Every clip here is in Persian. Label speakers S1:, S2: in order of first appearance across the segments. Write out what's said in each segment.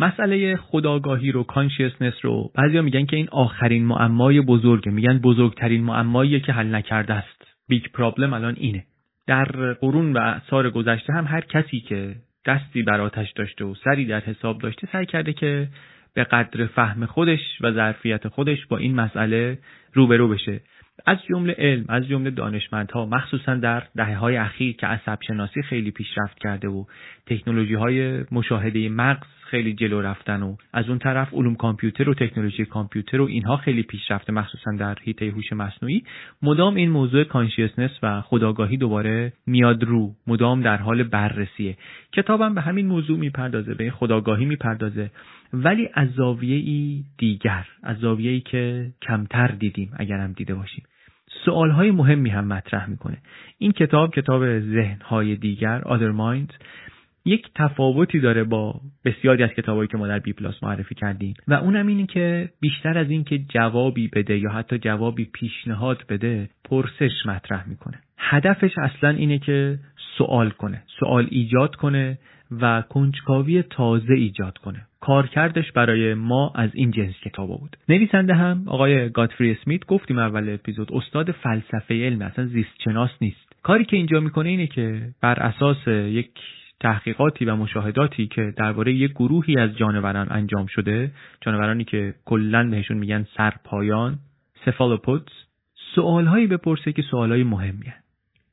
S1: مسئله خودآگاهی رو consciousness رو بعضیا میگن که این آخرین معمای بزرگه. میگن بزرگترین معماییه که حل نکرده است. big problem الان اینه. در قرون و اعصار گذشته هم هر کسی که دستی بر آتش داشته و سری در حساب داشته سعی کرده که به قدر فهم خودش و ظرفیت خودش با این مسئله روبرو بشه. از جمله علم از جمله دانشمندها مخصوصا در دهه های اخیر که عصب شناسی خیلی پیشرفت کرده و تکنولوژی های مشاهده مغز خیلی جلو رفتن و از اون طرف علوم کامپیوتر و تکنولوژی کامپیوتر و اینها خیلی پیشرفته مخصوصا در حیطه هوش مصنوعی. مدام این موضوع کانشیسنس و خداگاهی دوباره میاد رو مدام در حال بررسیه. کتابم به همین موضوع می‌پردازه به خداگاهی می‌پردازه. ولی از زاویه ای دیگر از زاویه ای که کمتر دیدیم اگرم دیده باشیم. سوال های مهمی هم مطرح می‌کنه. این کتاب کتاب ذهن های دیگر Other Minds یک تفاوتی داره با بسیاری از کتابایی که ما در بی پلاس معرفی کردیم. و اونم اینه که بیشتر از این که جوابی بده یا حتی جوابی پیشنهاد بده پرسش مطرح می‌کنه. هدفش اصلا اینه که سوال کنه سوال ایجاد کنه و کنجکاوی تازه ایجاد کنه. کارکردش برای ما از این جنس کتابا بود. نویسنده هم آقای گاتفری اسمیت گفتیم اول اپیزود استاد فلسفه علم اصلا زیست شناس نیست. کاری که اینجا می‌کنه اینه که بر اساس یک تحقیقاتی و مشاهداتی که درباره یک گروهی از جانوران انجام شده جانورانی که کلا بهشون میگن سرپایان سفالوپودز سوالهایی بپرسه که سوالهای مهمیه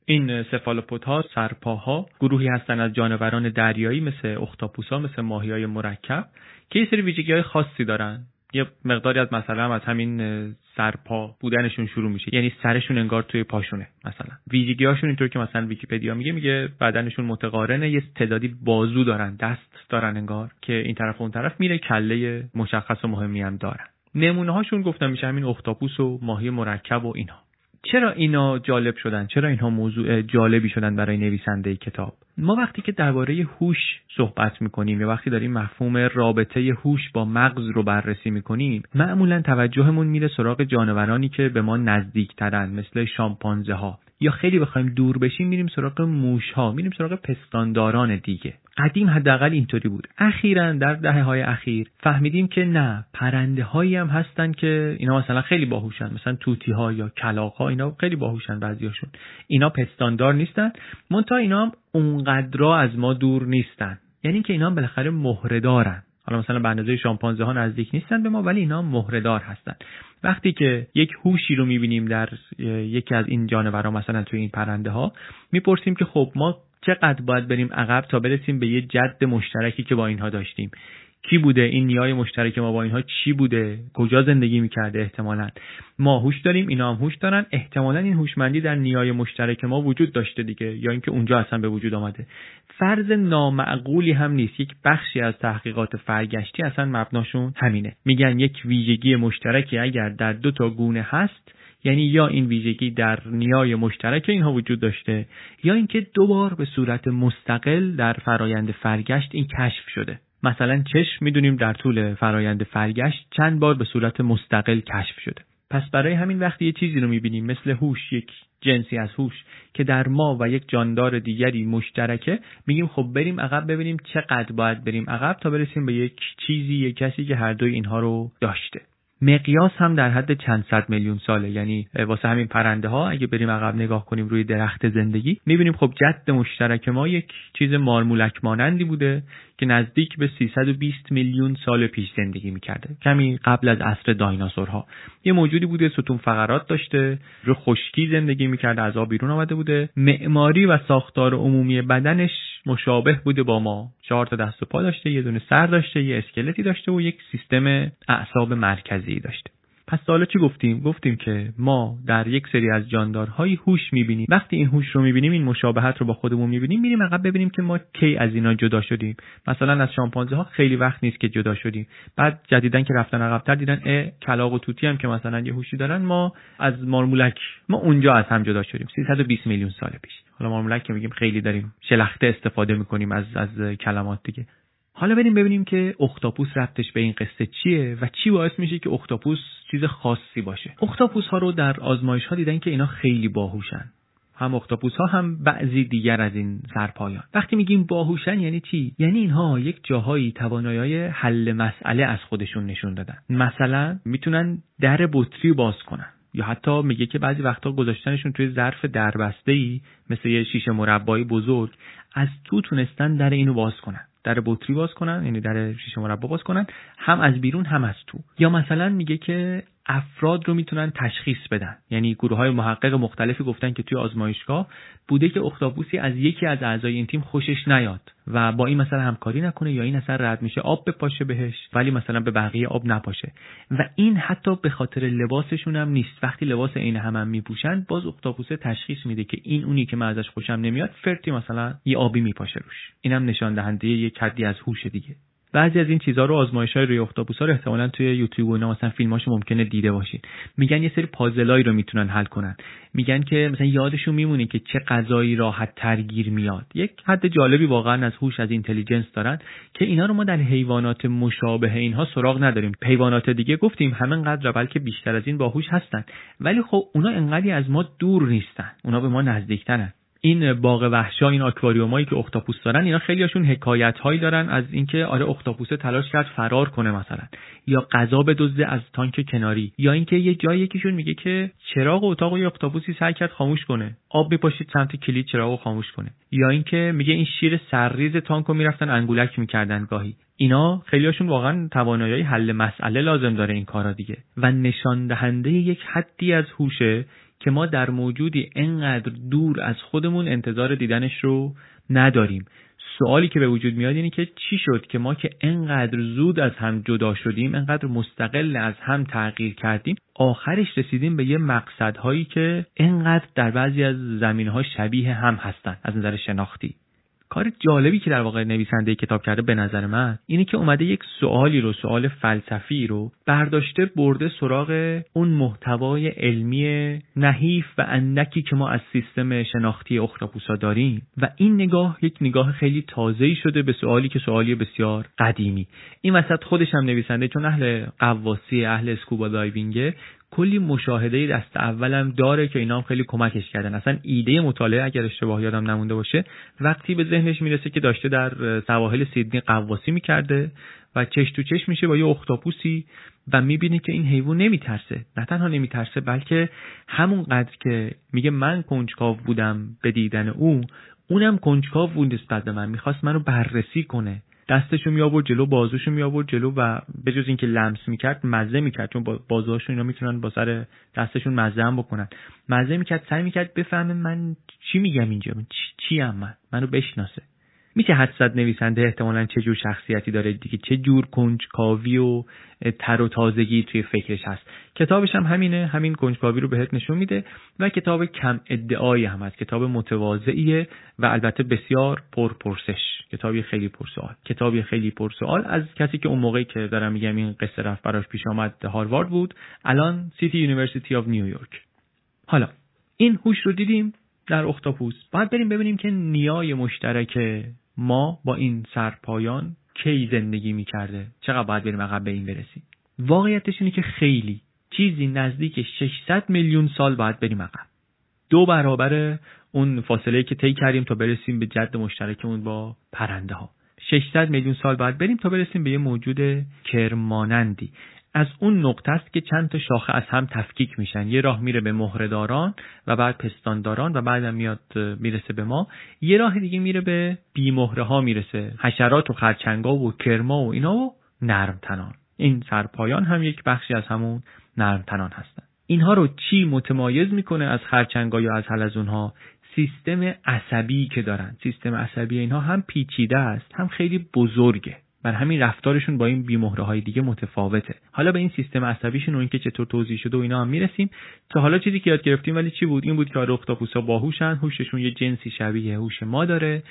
S1: این سفالوپود ها سرپاها گروهی هستن از جانوران دریایی مثل اختاپوسا مثل ماهی های مرکب که یه سری ویژگی های خاصی دارن. یه مقداری از مثلا هم از همین سرپا بودنشون شروع میشه. یعنی سرشون انگار توی پاشونه مثلا. ویژگی هاشون اینطور که مثلا ویکیپدیا میگه میگه بدنشون متقارنه یه تعدادی بازو دارن دست دارن انگار که این طرف و اون طرف میره کله مشخص و مهمی هم دارن. نمونه هاشون گفتم میشه همین اختاپوس و ماهی مرکب و اینها چرا اینا جالب شدن؟ چرا اینها موضوع جالبی شدن برای نویسنده کتاب؟ ما وقتی که درباره هوش صحبت می‌کنیم یا وقتی داریم مفهوم رابطه هوش با مغز رو بررسی می‌کنیم معمولا توجهمون میره سراغ جانورانی که به ما نزدیکترن مثل شامپانزه ها یا خیلی بخوایم دور بشیم میریم سراغ موش ها میریم سراغ پستانداران دیگه. قدیم حداقل اینطوری بود. اخیرا در دهه های اخیر فهمیدیم که نه پرنده هایی هم هستن که اینا مثلا خیلی باهوشن. مثلا توتی ها یا کلاق ها اینا خیلی باهوشن بعضیاشون اینا پستاندار نیستن. منتها اینا هم اونقدرا از ما دور نیستن. یعنی که اینا هم بالاخره مهره دارن حالا مثلا به اندازه شامپانزه ها نزدیک نیستن به ما ولی اینا مهرهدار هستن. وقتی که یک هوشی رو می‌بینیم در یکی از این جانورها مثلا توی این پرنده ها می‌پرسیم که خب ما چقدر باید بریم عقب تا برسیم به یه جد مشترکی که با اینها داشتیم. کی بوده این نیای مشترک ما با اینها چی بوده کجا زندگی می‌کرده احتمالا. ما هوش داریم اینا هم هوش دارن. احتمالا این هوشمندی در نیای مشترک ما وجود داشته دیگه یا اینکه اونجا اصلا به وجود آمده. فرض نامعقولی هم نیست. یک بخشی از تحقیقات فرگشتی اصلا مبناشون همینه. میگن یک ویژگی مشترکی اگر در دو تا گونه هست یعنی یا این ویژگی در نیای مشترک اینها وجود داشته یا اینکه دوبار به صورت مستقل در فرایند فرگشت این کشف شده. مثلا چشم می‌دونیم در طول فرایند فرگشت چند بار به صورت مستقل کشف شده. پس برای همین وقتی یه چیزی رو می‌بینیم مثل هوش یک جنسی از هوش که در ما و یک جاندار دیگری مشترکه میگیم خب بریم عقب ببینیم چقدر باید بریم عقب تا برسیم به یک چیزی یک کسی که هر دوی اینها رو داشته. مقیاس هم در حد چند صد میلیون ساله. یعنی واسه همین پرنده ها اگه بریم عقب نگاه کنیم روی درخت زندگی می‌بینیم خب جد مشترک ما یک چیز مارمولک مانندی بوده که نزدیک به 320 میلیون سال پیش زندگی می‌کرده. کمی قبل از عصر دایناسورها. یه موجودی بوده ستون فقرات داشته رو خشکی زندگی می‌کرده از آب بیرون آمده بوده. معماری و ساختار عمومی بدنش مشابه بوده با ما. چهار تا دست و پا داشته یه دونه سر داشته یه اسکلتی داشته و یک سیستم اعصاب مرکزی. داشته پس حالا چی گفتیم؟ گفتیم که ما در یک سری از جاندارهای هوش می‌بینیم. وقتی این هوش رو می‌بینیم این مشابهت رو با خودمون می‌بینیم میریم عقب ببینیم که ما کی از اینا جدا شدیم. مثلا از شامپانزه ها خیلی وقت نیست که جدا شدیم. بعد جدیدن که رفتن عقبتر دیدن ا کلاق و توتی هم که مثلا یه هوشی دارن ما از مارمولک ما اونجا از هم جدا شدیم. 320 میلیون سال پیش. حالا مارمولک که میگیم خیلی داریم شلخته استفاده می‌کنیم از از کلمات دیگه. حالا بریم ببینیم که اختاپوس رفتش به این قصه چیه و چی باعث میشه که اختاپوس چیز خاصی باشه. اختاپوس ها رو در آزمایش ها دیدن که اینا خیلی باهوشن. هم اختاپوس ها هم بعضی دیگر از این سرپایان. وقتی میگیم باهوشن یعنی چی؟ یعنی اینها یک جاهایی توانایی حل مسئله از خودشون نشون دادن. مثلا می‌تونن در بطری باز کنن. یا حتی میگه که بعضی وقتا گذاشتنشون توی ظرف دربسته ای مثل یه شیشه مربایی بزرگ از تو تونستن در اینو باز کنن. در بطری باز کنن یعنی در شیشه مربا باز کنن هم از بیرون هم از تو. یا مثلا میگه که افراد رو می‌تونن تشخیص بدن. یعنی گروه های محقق مختلفی گفتن که توی آزمایشگاه بوده که اختاپوسی از یکی از اعضای این تیم خوشش نیاد و با این مثلا همکاری نکنه یا این اصلا رد میشه آب بپاشه بهش ولی مثلا به بقیه آب نپاشه. و این حتی به خاطر لباسشون هم نیست. وقتی لباس عین هم, هم میپوشن باز اختاپوسه تشخیص میده که این اونی که من ازش خوشم نمیاد فرتی مثلا یه آبی میپاشه روش. اینم نشان دهنده حدی از هوش دیگه. بعضی از این چیزها رو آزمایش های روی اختاپوس ها رو احتمالا توی یوتیوب و اینا مثلا فیلماشو ممکنه دیده باشین. میگن یه سری پازلایی رو می‌تونن حل کنن. میگن که مثلا یادشون میمونه که چه غذایی راحت ترگیر میاد. یک حد جالبی واقعا از هوش از اینتلیجنس دارن که اینا رو ما در حیوانات مشابه اینها سراغ نداریم. حیوانات دیگه گفتیم همینقدر بلکه بیشتر از این باهوش هستن. ولی خب اونا انقدری از ما دور نیستن. اونا به ما نزدیکترن. این باغ وحشا این آکواریومایی که اختاپوس دارن اینا خیلیاشون حکایت هایی دارن از اینکه آره اختاپوسه تلاش کرد فرار کنه مثلا. یا غذا بدزده از تانک کناری. یا اینکه یه جایی یکیشون میگه که چراغ اتاق یه اختاپوسی سعی کرد خاموش کنه. آب میپاشید سمت کلید چراغ خاموش کنه. یا اینکه میگه این شیر سرریز تانکو می‌رفتن انگولک می‌کردن گاهی. اینا خیلیاشون واقعا توانایی حل مسئله لازم داره این کارا دیگه. و نشان دهنده یک حدی از هوشه که ما در موجودی انقدر دور از خودمون انتظار دیدنش رو نداریم. سوالی که به وجود میاد اینه که چی شد که ما که انقدر زود از هم جدا شدیم انقدر مستقل از هم تغییر کردیم آخرش رسیدیم به یه مقصدهایی که انقدر در بعضی از زمینها شبیه هم هستن از نظر شناختی. کار جالبی که در واقع نویسنده کتاب کرده به نظر من اینه که اومده یک سوالی رو سوال فلسفی رو برداشته برده سراغ اون محتوای علمی نحیف و اندکی که ما از سیستم شناختی اختاپوسا داریم. و این نگاه یک نگاه خیلی تازه‌ای شده به سوالی که سوالی بسیار قدیمی. این وسط خودش هم نویسنده چون اهل قواسی اهل اسکوبا دایوینگه. کلی مشاهده دست اولم داره که اینا هم خیلی کمکش کردن. اصلا ایده مطالعه اگر اشتباه یادم نمونده باشه وقتی به ذهنش می‌رسه که داشته در سواحل سیدنی قواسی می‌کرده و چش تو چش میشه با یه اختاپوسی و می‌بینه که این حیوان نمیترسه. نه تنها نمیترسه بلکه همونقدر که میگه من کنجکاو بودم به دیدن او اونم کنجکاو بود نسبت به من. می‌خواست منو بررسی کنه. دستشو می آورد جلو بازوشو می آورد جلو و به جز اینکه لمس می‌کرد مزه می‌کرد. چون بازوهاشون اینا می‌تونن با سر دستشون مزه هم بکنن. مزه می‌کرد سعی می‌کرد بفهمه من چی میگم اینجا؟ چی هم من؟ منو بشناسه. میشه حدست نویسنده احتمالا چه جور شخصیتی داره دیگه چه جور کنجکاوی و تر و تازگی توی فکرش هست. کتابش هم همینه همین کنجکاوی رو بهت نشون میده و کتاب کم ادعایی هم هست. کتاب متواضعیه و البته بسیار پرپرسش. کتابی خیلی پرسوال. کتابی خیلی پرسوال. از کسی که اون موقعی که دارم میگم این قصه رفت براش پیش آمد هاروارد بود. الان City University of New York حالا این هوش رو دیدیم در اختاپوس. باید بریم ببینیم که نیای مشترک ما با این سرپایان کی زندگی می‌کرده؟ چقدر باید بریم عقب به این برسیم؟ واقعیتش اینه که خیلی چیزی نزدیک 600 میلیون سال باید بریم عقب. دو برابر اون فاصله که طی کردیم تا برسیم به جد مشترکمون با پرنده ها 600 میلیون سال باید بریم تا برسیم به یه موجود کرمانندی. از اون نقطه است که چند تا شاخه از هم تفکیک میشن. یه راه میره به مهرهداران و بعد پستانداران و بعدم میاد می‌رسه به ما. یه راه دیگه میره به بیمهره ها می‌رسه. حشرات و خرچنگا و کرما و اینا و نرم تنان این سرپایان هم یک بخشی از همون نرم تنان هستن. اینها رو چی متمایز می‌کنه از خرچنگا یا از حلزونها سیستم عصبی که دارن. سیستم عصبی اینها هم پیچیده است هم خیلی بزرگه. بر همین رفتارشون با این بیمهره های دیگه متفاوته. حالا به این سیستم عصبیشون و اینکه چطور توضیح شده و اینا هم می‌رسیم. تا حالا چیزی که یاد گرفتیم ولی چی بود؟ این بود که اختاپوسا باهوشن هوششون یه جنسی شبیه هوش ما داره.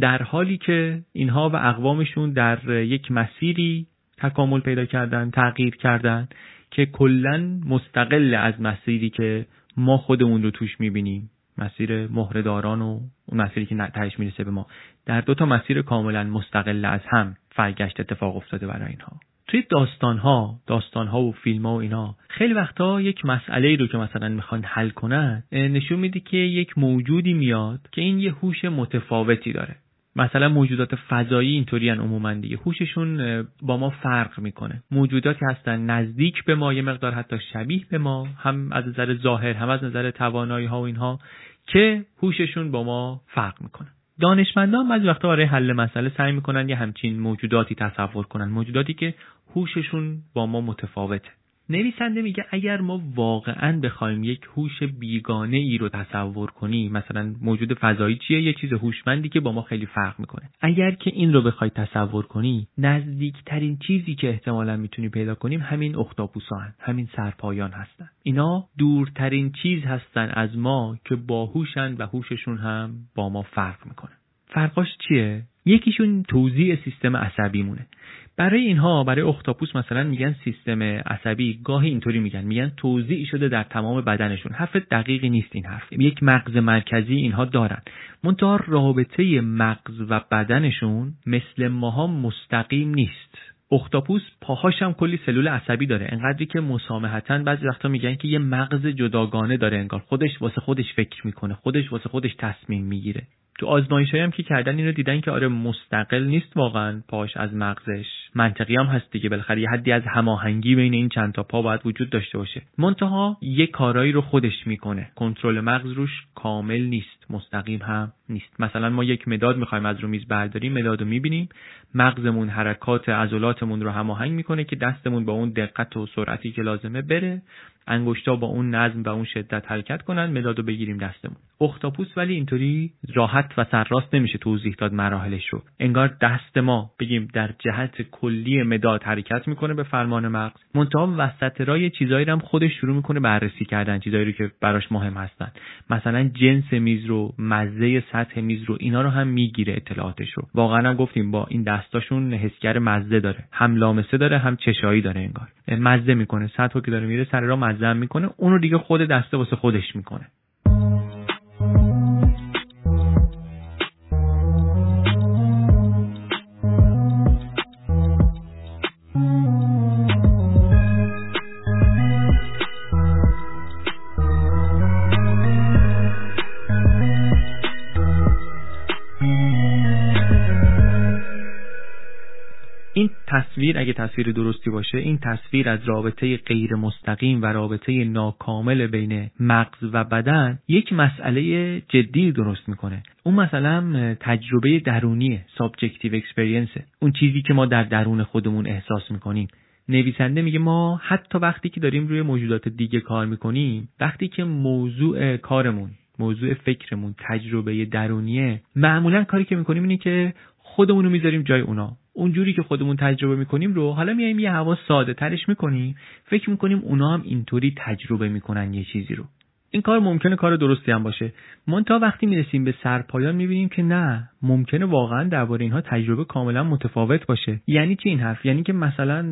S1: در حالی که اینها و اقوامشون در یک مسیری تکامل پیدا کردن تغییر کردن که کلا مستقل از مسیری که ما خودمون رو توش می‌بینیم. مسیر مهرهداران و اون مسیری که تهش می‌رسه به ما. در دو تا مسیر کاملا مستقل از هم. فرگشت اتفاق افتاده برای اینها. توی داستان ها داستان ها و فیلم ها و اینا خیلی وقتا یک مسئله ای رو که مثلا می‌خوان حل کنن نشون میده که یک موجودی میاد که این یه هوش متفاوتی داره. مثلا موجودات فضایی اینطوری عموما دیگه. هوششون با ما فرق می‌کنه. موجوداتی هستن نزدیک به ما یه مقدار حتی شبیه به ما هم از نظر ظاهر هم از نظر توانایی ها و اینها که هوششون با ما فرق می‌کنه. دانشمندان بعضی وقتا برای حل مسئله سعی می‌کنن یه همچین موجوداتی تصور کنن موجوداتی که هوششون با ما متفاوته. نویسنده میگه اگر ما واقعا بخوایم یک هوش بیگانه ای رو تصور کنیم مثلا موجود فضایی چیه؟ یه چیز هوشمندی که با ما خیلی فرق می‌کنه. اگر که این رو بخوای تصور کنی نزدیکترین چیزی که احتمالا می‌تونی پیدا کنیم همین اختاپوسا هن. همین سرپایان هستن. اینا دورترین چیز هستن از ما که باهوشن و هوششون هم با ما فرق می‌کنه. فرقاش چیه؟ یکیشون توضیح سیستم عصبی مونه برای اینها برای اختاپوس مثلا میگن سیستم عصبی گاهی اینطوری میگن میگن توضیح شده در تمام بدنشون. حرف دقیقی نیست این حرف. یک مغز مرکزی اینها دارن. منتها رابطه مغز و بدنشون مثل ماها مستقیم نیست. اختاپوس پاهاش هم کلی سلول عصبی داره. انقدری که مسامحتا بعضی وقتا میگن که یه مغز جداگانه داره انگار. خودش واسه خودش فکر می‌کنه خودش واسه خودش تصمیم می‌گیره. تو آزمایش هم که کردن اینو دیدن که آره مستقل نیست واقعا پاش از مغزش. منطقی هم هست دیگه. بالاخره یه حدی از هماهنگی بین این چند تا پا باید وجود داشته باشه. منتها یه کارایی رو خودش می‌کنه. کنترل مغز روش کامل نیست. مستقیم هم نیست. مثلا ما یک مداد می‌خوایم از رو میز برداریم مداد رو می‌بینیم. مغزمون حرکات عضلاتمون رو هماهنگ می‌کنه که دستمون با اون دقت و سرعتی که لازمه بره. انگشتا با اون نظم و اون شدت حرکت کنن مداد رو بگیریم دستمون. اختاپوس ولی اینطوری راحت و سرراست نمیشه توضیح داد مراحلش رو. انگار دست ما بگیم در جهت کلی مداد حرکت می‌کنه به فرمان مغز. منتها وسط رای چیزایی هم خودش شروع می‌کنه بررسی کردن چیزایی رو که براش مهم هستن. مثلا جنس میز رو مزه سطح میز رو اینا رو هم می‌گیره اطلاعاتش رو. واقعا هم گفتیم با این دستاشون حسگر مزه داره. هم لامسه داره هم چشایی داره انگار. مزه می‌کنه. سطح که داره میره سر را مزه می‌کنه. اونو دیگه خود دسته واسه خودش می‌کنه. تصویر اگه تصویر درستی باشه این تصویر از رابطه غیر مستقیم و رابطه ناکامل بین مغز و بدن یک مسئله جدی درست می‌کنه. اون مثلا تجربه درونیه subjective experience اون چیزی که ما در درون خودمون احساس می‌کنیم. نویسنده میگه ما حتی وقتی که داریم روی موجودات دیگه کار می‌کنیم وقتی که موضوع کارمون موضوع فکرمون تجربه درونیه معمولا کاری که می‌کنیم اینه که خودمون رو می‌ذاریم جای اونا. اونجوری که خودمون تجربه می‌کنیم رو حالا میایم یه هوا ساده ترش می‌کنیم فکر می‌کنیم اونا هم اینطوری تجربه می‌کنن یه چیزی رو. این کار ممکنه کار درستی هم باشه. تا وقتی می‌رسیم به سرپایان می‌بینیم که نه ممکنه واقعا درباره اینها تجربه کاملا متفاوت باشه. یعنی چی این حرف؟ یعنی که مثلا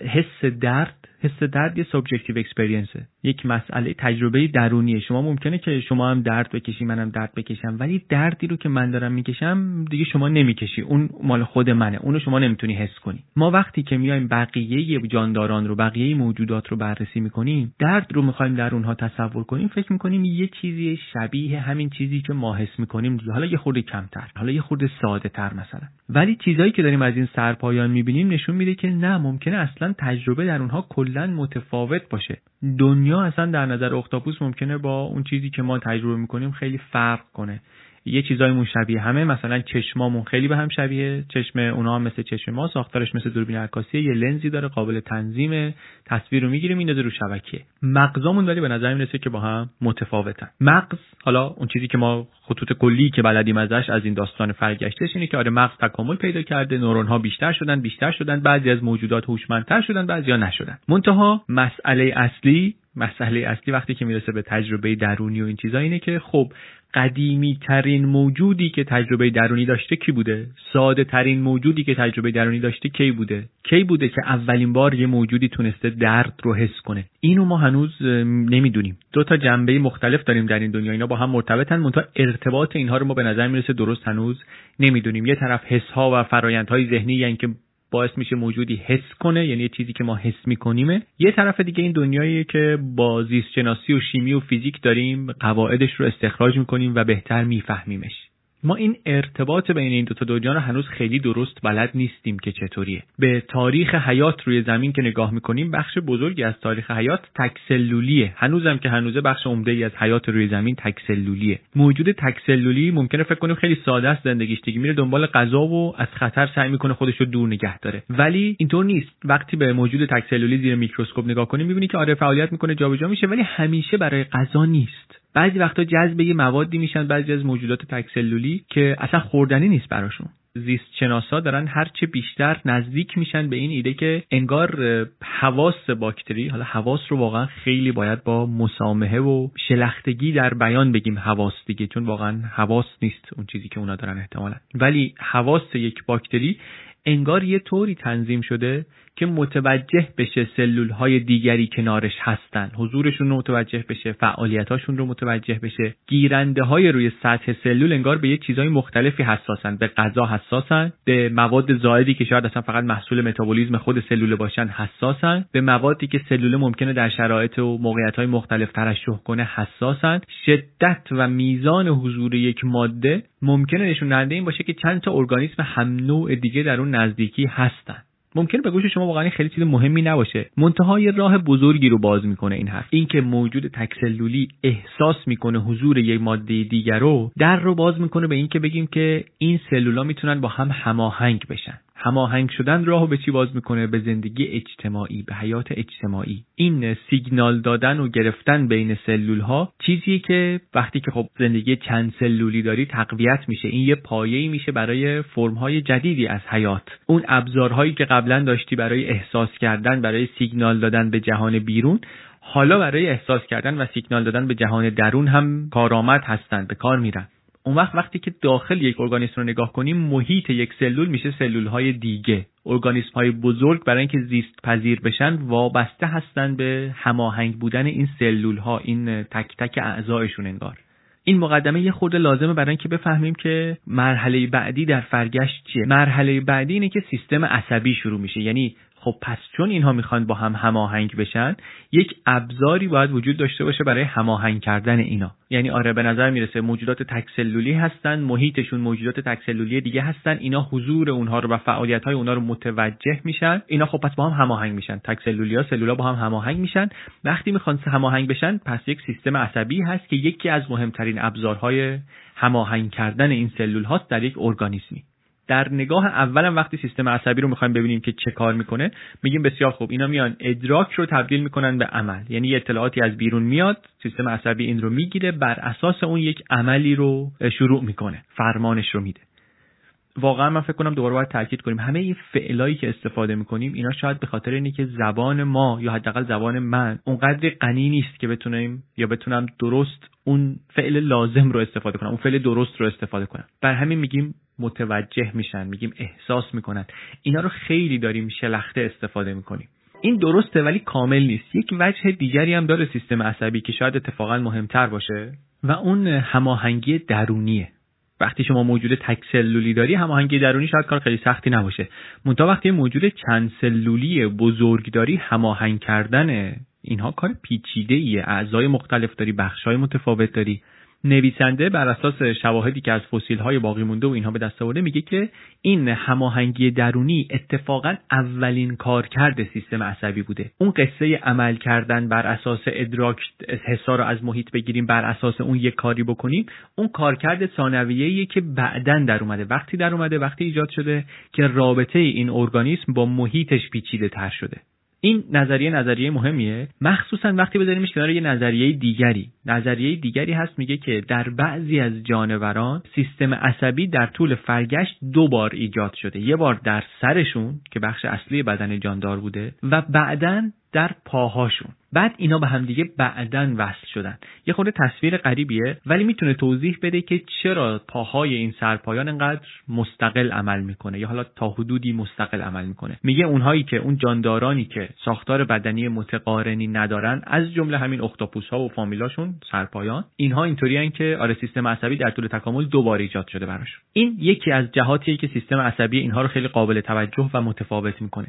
S1: حس درد حس درد یه subjective experience ه یک مسئله تجربه درونیه. شما ممکنه که شما هم درد بکشی منم درد بکشم. ولی دردی رو که من دارم می‌کشم دیگه شما نمی‌کشی. اون مال خود منه. اونو شما نمی‌تونی حس کنی. ما وقتی که میایم بقیه جانداران رو بقیه موجودات رو بررسی می‌کنیم درد رو می‌خوایم در اونها تصور کنیم فکر می‌کنیم یه چیزی شبیه همین چیزی که ما حس می‌کنیم حالا یه خورده کمتر حالا یه خورده ساده تر مثلا. ولی چیزایی که داریم از این سرپایان می‌بینیم نشون میده که نه ممکنه اصلا تجربه در اونها کلا متفاوت باشه. دنیا اصلا در نظر اختاپوس ممکنه با اون چیزی که ما تجربه می‌کنیم خیلی فرق کنه. یه چیزایمون شبیه همه مثلا چشمامون خیلی به هم شبیه. چشم اونا هم مثل چشم ما ساختارش مثل دوربین عکاسی یه لنزی داره قابل تنظیم. تصویر رو می‌گیره میندازه رو شبکه. مغزامون ولی به نظر می‌رسه که با هم متفاوتن. مغز حالا اون چیزی که ما خطوط کلی که بلدیم ازش از این داستان فرگشتش اینه که آره مغز تکامل پیدا کرده نورون ها بیشتر شدن بیشتر شدن بعضی از موجودات هوشمندتر شدن بعضیا نشدن. منتها مسئله اصلی مسئله اصلی وقتی که می‌رسه به تجربه درونی و این چیزا اینه که خب قدیمی ترین موجودی که تجربه درونی داشته کی بوده؟ ساده ترین موجودی که تجربه درونی داشته کی بوده؟ کی بوده که اولین بار یه موجودی تونسته درد رو حس کنه؟ اینو ما هنوز نمی‌دونیم. دو تا جنبه مختلف داریم در این دنیا. اینا با هم مرتبطن. منتها ارتباط اینها رو ما به نظر می‌رسه درست هنوز نمی‌دونیم. یه طرف حس ها و فرایندهای ذهنی یعنی که باعث میشه موجودی حس کنه یعنی یه چیزی که ما حس میکنیمه. یه طرف دیگه این دنیاییه که با زیست شناسی و شیمی و فیزیک داریم قواعدش رو استخراج می‌کنیم و بهتر میفهمیمش. ما این ارتباط بین این دو تا دنیا رو هنوز خیلی درست بلد نیستیم که چطوریه. به تاریخ حیات روی زمین که نگاه می‌کنیم بخش بزرگی از تاریخ حیات تکسلولیه. هنوزم که هنوزه بخش عمده ای از حیات روی زمین تکسلولیه. موجود تکسلولی ممکنه فکر کنیم خیلی ساده است زندگیش دیگه میره دنبال غذا و از خطر سعی می‌کنه خودش رو دور نگه داره. ولی اینطور نیست. وقتی به موجود تکسلولی زیر میکروسکوپ نگاه کنیم می‌بینی که آره فعالیت می‌کنه جابجا میشه ولی همیشه برای غذا نیست. بعضی وقتا جذب یه موادی میشن بعضی از موجودات تکسلولی که اصلا خوردنی نیست براشون. زیست شناسا دارن هرچه بیشتر نزدیک میشن به این ایده که انگار حواس باکتری حالا حواس رو واقعا خیلی باید با مسامحه و شلختگی در بیان بگیم حواس دیگه چون واقعا حواس نیست اون چیزی که اونا دارن احتمالا. ولی حواس یک باکتری انگار یه طوری تنظیم شده که متوجه بشه سلول های دیگری کنارش هستن. حضورشون رو متوجه بشه فعالیتاشون رو متوجه بشه. گیرنده های روی سطح سلول انگار به یه چیزهای مختلفی حساسن. به غذا حساسن. به مواد زائدی که شاید اصلا فقط محصول متابولیزم خود سلول باشن حساسن. به موادی که سلول ممکنه در شرایط و موقعیت های مختلف ترشح کنه حساسن. شدت و میزان حضور یک ماده ممکنه نشون دهنده این باشه که چند تا ارگانیسم هم نوع دیگه در اون نزدیکی هستن. ممکنه به گوش شما واقعا خیلی چیز مهمی نباشه. منتها یه راه بزرگی رو باز می‌کنه این حرف. اینکه موجود تکسلولی احساس می‌کنه حضور یک ماده دیگر رو در رو باز می‌کنه به اینکه بگیم که این سلولا می‌تونن با هم هماهنگ بشن. هماهنگ شدن راهو به چی باز می‌کنه؟ به زندگی اجتماعی به حیات اجتماعی. این سیگنال دادن و گرفتن بین سلول ها چیزی که وقتی که خب زندگی چند سلولی داری تقویت میشه. این یه پایه‌ای میشه برای فرم های جدیدی از حیات. اون ابزارهایی که قبلا داشتی برای احساس کردن برای سیگنال دادن به جهان بیرون حالا برای احساس کردن و سیگنال دادن به جهان درون هم کارآمد هستند به کار میرن. اون وقت وقتی که داخل یک ارگانیسم رو نگاه کنیم محیط یک سلول میشه سلول های دیگه. ارگانیسم های بزرگ برای اینکه زیست پذیر بشن وابسته هستن به هماهنگ بودن این سلول ها این تک تک اعضایشون انگار. این مقدمه یه خورده لازمه برای اینکه بفهمیم که مرحله بعدی در فرگشت چیه. مرحله بعدی اینه که سیستم عصبی شروع میشه. یعنی خب پس چون اینها می‌خوان با هم هماهنگ بشن یک ابزاری باید وجود داشته باشه برای هماهنگ کردن اینا. یعنی آره به نظر می‌رسه موجودات تکسلولی هستن محیطشون موجودات تکسلولی دیگه هستن اینا حضور اونها رو و فعالیت های اونها رو متوجه میشن. اینا خب پس با هم هماهنگ میشن. تکسلولی ها سلولا با هم هماهنگ میشن. وقتی می‌خوان هماهنگ بشن پس یک سیستم عصبی هست که یکی از مهمترین ابزارهای هماهنگ کردن این سلول هاست در یک ارگانیسمی. در نگاه اولم وقتی سیستم عصبی رو می‌خوایم ببینیم که چه کار می‌کنه میگیم بسیار خوب اینا میان ادراک رو تبدیل می‌کنن به عمل. یعنی اطلاعاتی از بیرون میاد سیستم عصبی این رو می‌گیره بر اساس اون یک عملی رو شروع می‌کنه فرمانش رو میده. واقعا من فکر کنم دوباره باید تاکید کنیم. همه این فعلایی که استفاده می‌کنیم اینا شاید به خاطر اینه که زبان ما یا حداقل زبان من اونقدر غنی نیست که بتونیم یا بتونم درست اون فعل لازم رو استفاده کنم اون فعل درست رو استفاده کنم. بر همین میگیم متوجه میشن میگیم احساس می‌کنن. اینا رو خیلی داریم شلخته استفاده می‌کنیم. این درسته ولی کامل نیست. یک وجه دیگری هم داره سیستم عصبی که شاید اتفاقا مهمتر باشه و اون هماهنگی درونیه. وقتی شما موجود تک سلولی داری هماهنگی درونی شاید کار خیلی سختی نباشه. منتها وقتی موجود چند سلولی بزرگ داری هماهنگ کردن اینها کار پیچیده ایه اعضای مختلف داری بخشای متفاوت داری. نویسنده بر اساس شواهدی که از فسیل های باقی مونده و اینها به دست آورده میگه که این هماهنگی درونی اتفاقا اولین کارکرد سیستم عصبی بوده. اون قصه عمل کردن بر اساس ادراک حسا رو از محیط بگیریم بر اساس اون یک کاری بکنیم اون کارکرد ثانویه‌ایه که بعدا در اومده وقتی در اومده وقتی ایجاد شده که رابطه این ارگانیسم با محیطش پیچیده تر شده. این نظریه نظریه مهمیه. مخصوصا وقتی بذاریمش کنار یه نظریه دیگری. نظریه دیگری هست میگه که در بعضی از جانوران سیستم عصبی در طول فرگشت دو بار ایجاد شده. یه بار در سرشون که بخش اصلی بدن جاندار بوده و بعدا در پاهاشون. بعد اینا به همدیگه بعدا وصل شدن. یه خورده تصویر غریبیه ولی می‌تونه توضیح بده که چرا پاهای این سرپایان انقدر مستقل عمل می‌کنه. یا حالا تا حدودی مستقل عمل می‌کنه. میگه اونهایی که اون جاندارانی که ساختار بدنی متقارنی ندارن از جمله همین اختاپوس ها و فامیلاشون سرپایان اینها اینطوریان که آره سیستم عصبی در طول تکامل دوباره ایجاد شده براش. این یکی از جهاتیه که سیستم عصبی اینها رو خیلی قابل توجه و متفاوت می‌کنه.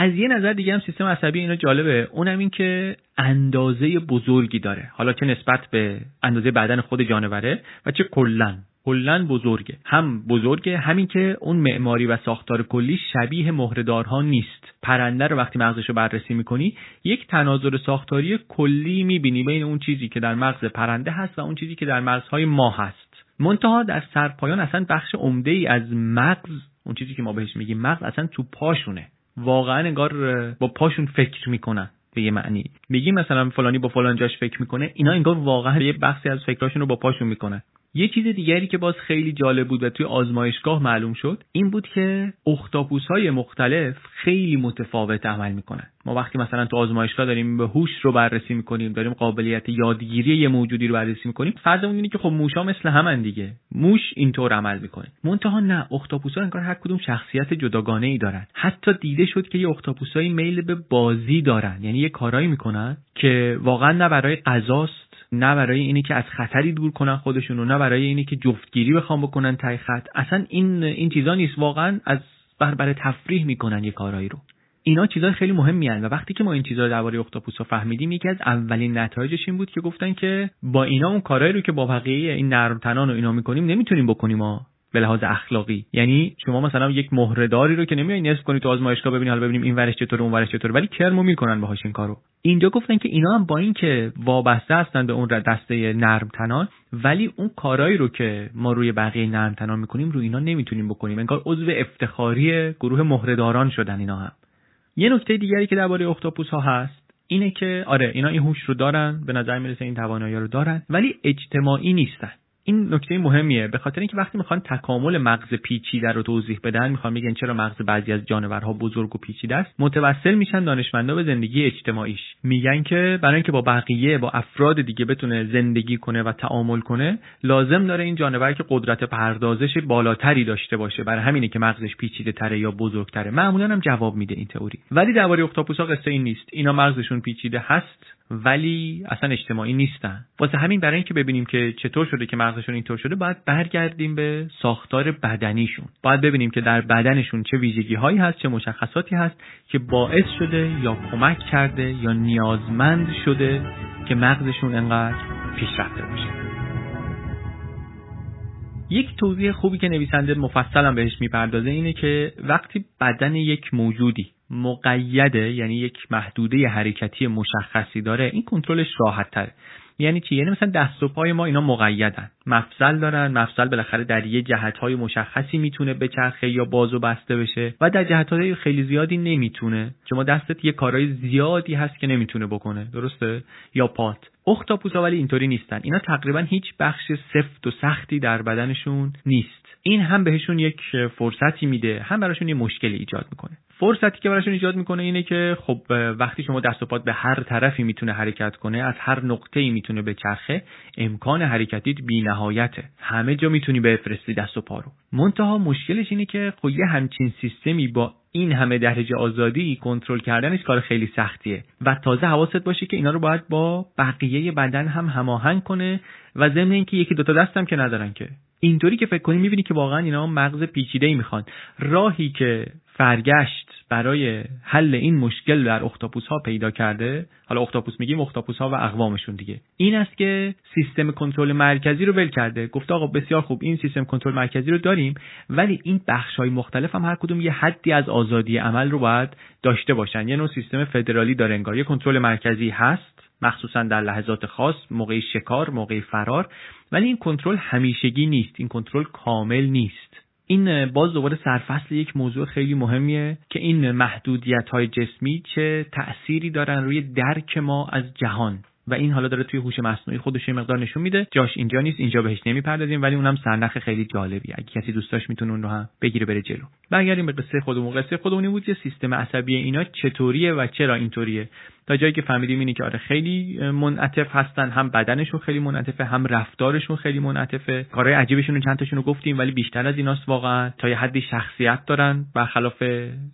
S1: از یه نظر دیگه هم سیستم عصبی اینا جالبه. اونم این که اندازه بزرگی داره. حالا چه نسبت به اندازه بدن خود جانوره و چه کلا کلا بزرگه. هم بزرگه همین که اون معماری و ساختار کلی شبیه مهرهدارها نیست. پرنده رو وقتی مغزش رو بررسی می‌کنی یک تناظر ساختاری کلی می‌بینی بین اون چیزی که در مغز پرنده هست و اون چیزی که در مغزهای ما هست. منتها در سرپایان اصلا بخش عمده ای از مغز اون چیزی که ما بهش میگیم مغز اصلا تو پاشونه. واقعا انگار با پاشون فکر می‌کنن به یه معنی. میگیم مثلا فلانی با فلان جاش فکر می‌کنه اینا انگار واقعا یه بخشی از فکراشون رو با پاشون می‌کنن. یه چیز دیگری که باز خیلی جالب بود و توی آزمایشگاه معلوم شد این بود که اختاپوس های مختلف خیلی متفاوت عمل می‌کنن. ما وقتی مثلا تو آزمایشگاه داریم به هوش رو بررسی می‌کنیم داریم قابلیت یادگیری یه موجودی رو بررسی می‌کنیم فرضمون اینه که خب موشا مثل همن دیگه. موش اینطور عمل می‌کنه. منتها نه اختاپوس ها انگار هر کدوم شخصیت جداگانه ای دارن. حتی دیده شد که یه اختاپوسایی میل به بازی دارن. یعنی یه کارایی می‌کنن که واقعا نه برای غذاست نه برای اینی که از خطری دور کنن خودشونو نه برای اینی که جفتگیری بخوام بکنن تای خط. اصلا این این چیزا نیست. واقعا از بر برای تفریح می‌کنن یه کارایی رو. اینا چیزای خیلی مهمی هن و وقتی که ما این چیزا رو درباره اختاپوس فهمیدیم یکی از اولین نتایجش این بود که گفتن که با اینا اون کارایی رو که با بقیه این نرم تنان و اینا می‌کنیم نمی‌تونیم بکنیم ما به لحاظ اخلاقی. یعنی شما مثلا یک مهرهداری رو که نمیای نصب کنی تو آزمایشگاه ببینی حالا ببینیم این ورش چطوره اون ورش چطوره ولی کرمو می‌کنن باهاش این کارو. اینجا گفتن که اینا هم با اینکه وابسته هستن به اون دسته نرم تنان ولی اون کارایی رو که ما روی بقیه نرم تنان می‌کنیم روی اینا نمی‌تونیم بکنیم. انگار عضو افتخاری گروه مهرهداران شدن اینا هم. یه نکته دیگری که درباره اختاپوس ها هست اینه که آره اینا این هوش رو دارن به نظر می‌رسه این توانایی رو دارن ولی اجتماعی نیستن. این نکته مهمیه. به خاطر اینکه وقتی می‌خوان تکامل مغز پیچیده رو توضیح بدن می‌خوان میگن چرا مغز بعضی از جانورها بزرگ و پیچیده است متوسل میشن دانشمندا به زندگی اجتماعیش. میگن که برای اینکه با بقیه با افراد دیگه بتونه زندگی کنه و تعامل کنه لازم داره این جانور که قدرت پردازش بالاتری داشته باشه. برای همینه که مغزش پیچیده تره یا بزرگتره. معمولا هم جواب میده این تئوری. ولی درباره اختاپوسا قصه این نیست. اینا مغزشون پیچیده هست. ولی اصلا اجتماعی نیستن. واسه همین برای اینکه ببینیم که چطور شده که مغزشون اینطور شده باید برگردیم به ساختار بدنیشون. باید ببینیم که در بدنشون چه ویژگی هایی هست چه مشخصاتی هست که باعث شده یا کمک کرده یا نیازمند شده که مغزشون انقدر پیشرفته باشه. یک توضیح خوبی که نویسنده مفصلا بهش می‌پردازه اینه که وقتی بدن یک موجودی مقیده یعنی یک محدوده حرکتی مشخصی داره این کنترلش راحت تره یعنی چی؟ یعنی مثلا دست و پای ما اینا مقیدن. مفصل دارن مفصل بالاخره در یه جهت های مشخصی می‌تونه بچرخه یا باز و بسته بشه و در جهت های خیلی زیادی نمی‌تونه. شما دستت یه کارهای زیادی هست که نمی‌تونه بکنه درسته؟ یا پات. اختاپوسا ولی اینطوری نیستن. اینا تقریبا هیچ بخش سفت و سختی در بدنشون نیست. این هم بهشون یک فرصتی میده هم براشون یه مشکلی ایجاد می‌کنه. فرصتی که براشون ایجاد می‌کنه اینه که خب وقتی شما دست و پات به هر طرفی می‌تونه حرکت کنه از هر نقطه ای می‌تونه به چرخه امکان حرکتیت نهایته همه جا می‌تونی بفرستی دست و پا رو. منتها مشکلش اینه که خب یه همچین سیستمی با این همه درجه آزادی کنترل کردنش کار خیلی سختیه. و تازه حواست باشه که اینا رو باید با بقیه بدن هم هماهنگ کنه و ضمن اینکه یکی دوتا دستم که ندارن که. اینطوری که فکر کنی می‌بینی که واقعا اینا مغز پیچیده ای می‌خوان. راهی که فرگشت برای حل این مشکل در اختاپوس ها پیدا کرده حالا اختاپوس میگیم اختاپوس ها و اقوامشون دیگه. این است که سیستم کنترل مرکزی رو ول کرده. گفته آقا بسیار خوب این سیستم کنترل مرکزی رو داریم ولی این بخش های مختلف هم هر کدوم یه حدی از آزادی عمل رو باید داشته باشن. یه نوع سیستم فدرالی داره انگار. یه کنترل مرکزی هست مخصوصا در لحظات خاص موقع شکار موقع فرار ولی این کنترل همیشگی نیست. این کنترل کامل نیست. این باز دوباره سرفصل یک موضوع خیلی مهمیه که این محدودیت های جسمی چه تأثیری دارن روی درک ما از جهان. و این حالا داره توی هوش مصنوعی خودش یه مقدار نشون میده. جاش اینجا نیست اینجا بهش نمی‌پردازیم ولی اونم سرنخ خیلی جالبی اگه کسی دوست داشت می‌تونه اون رو هم بگیره بره جلو. برگردیم به قصه خودمون. قصه خودمون بود که سیستم عصبی اینا چطوریه و چرا اینطوریه. تا جایی که فهمیدیم اینه که آره خیلی منعطف هستن هم بدنشون خیلی منعطفه هم رفتارشون خیلی منعطفه. کارهای عجیبشون رو چند تاشون رو گفتیم ولی بیشتر از ایناست واقعا. تا یه حدی شخصیت دارن برخلاف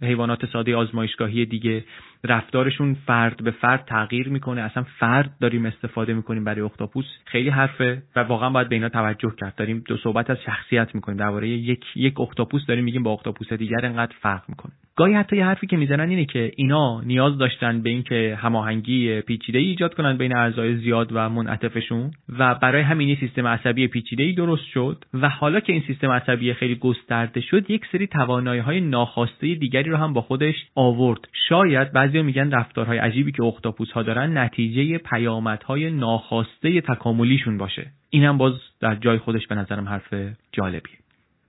S1: حیوانات ساده آزمایشگاهی دیگه رفتارشون فرد به فرد تغییر می‌کنه. اصلا فرد داریم استفاده می‌کنیم برای اختاپوس. خیلی حرفه و واقعا باید به اینا توجه کرد. داریم دو صحبت از شخصیت می‌کنیم. درباره یک یک اختاپوس داریم میگیم با اختاپوس دیگر انقدر فرق می‌کنه. گاهی حتی یه حرفی که می‌زنن اینه که اینا نیاز داشتن به اینکه هماهنگی پیچیده ایجاد کنن بین اعضای زیاد و منعطفشون و برای همین سیستم عصبی پیچیده ای درست شد و حالا که این سیستم عصبی خیلی گسترده شد یک سری توانایی های ناخواسته دیگری رو هم با خودش آورد. شاید بعضی میگن رفتارهای عجیبی که اختاپوس ها دارن نتیجه پیامدهای ناخواسته تکاملیشون باشه. اینم باز در جای خودش به نظرم حرف جالبیه.